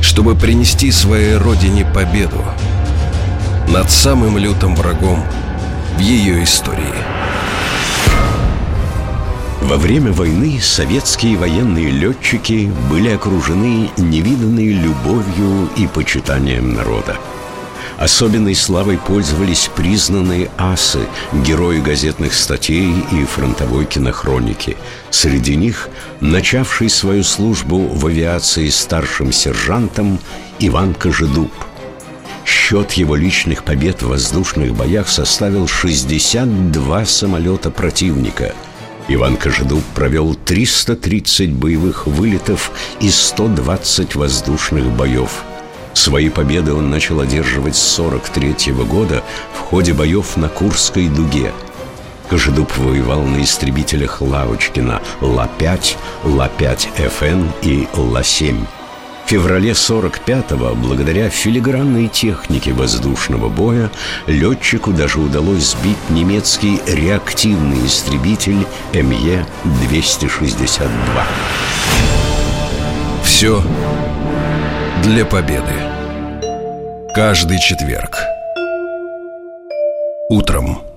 чтобы принести своей родине победу над самым лютым врагом в ее истории. Во время войны советские военные летчики были окружены невиданной любовью и почитанием народа. Особенной славой пользовались признанные асы, герои газетных статей и фронтовой кинохроники. Среди них начавший свою службу в авиации старшим сержантом Иван Кожедуб. Счет его личных побед в воздушных боях составил 62 самолета противника – Иван Кожедуб провел 330 боевых вылетов и 120 воздушных боев. Свои победы он начал одерживать с 43 -го года в ходе боев на Курской дуге. Кожедуб воевал на истребителях Лавочкина Ла-5, Ла-5ФН и Ла-7. В феврале 45-го, благодаря филигранной технике воздушного боя, летчику даже удалось сбить немецкий реактивный истребитель МЕ-262. Все для победы. Каждый четверг. Утром.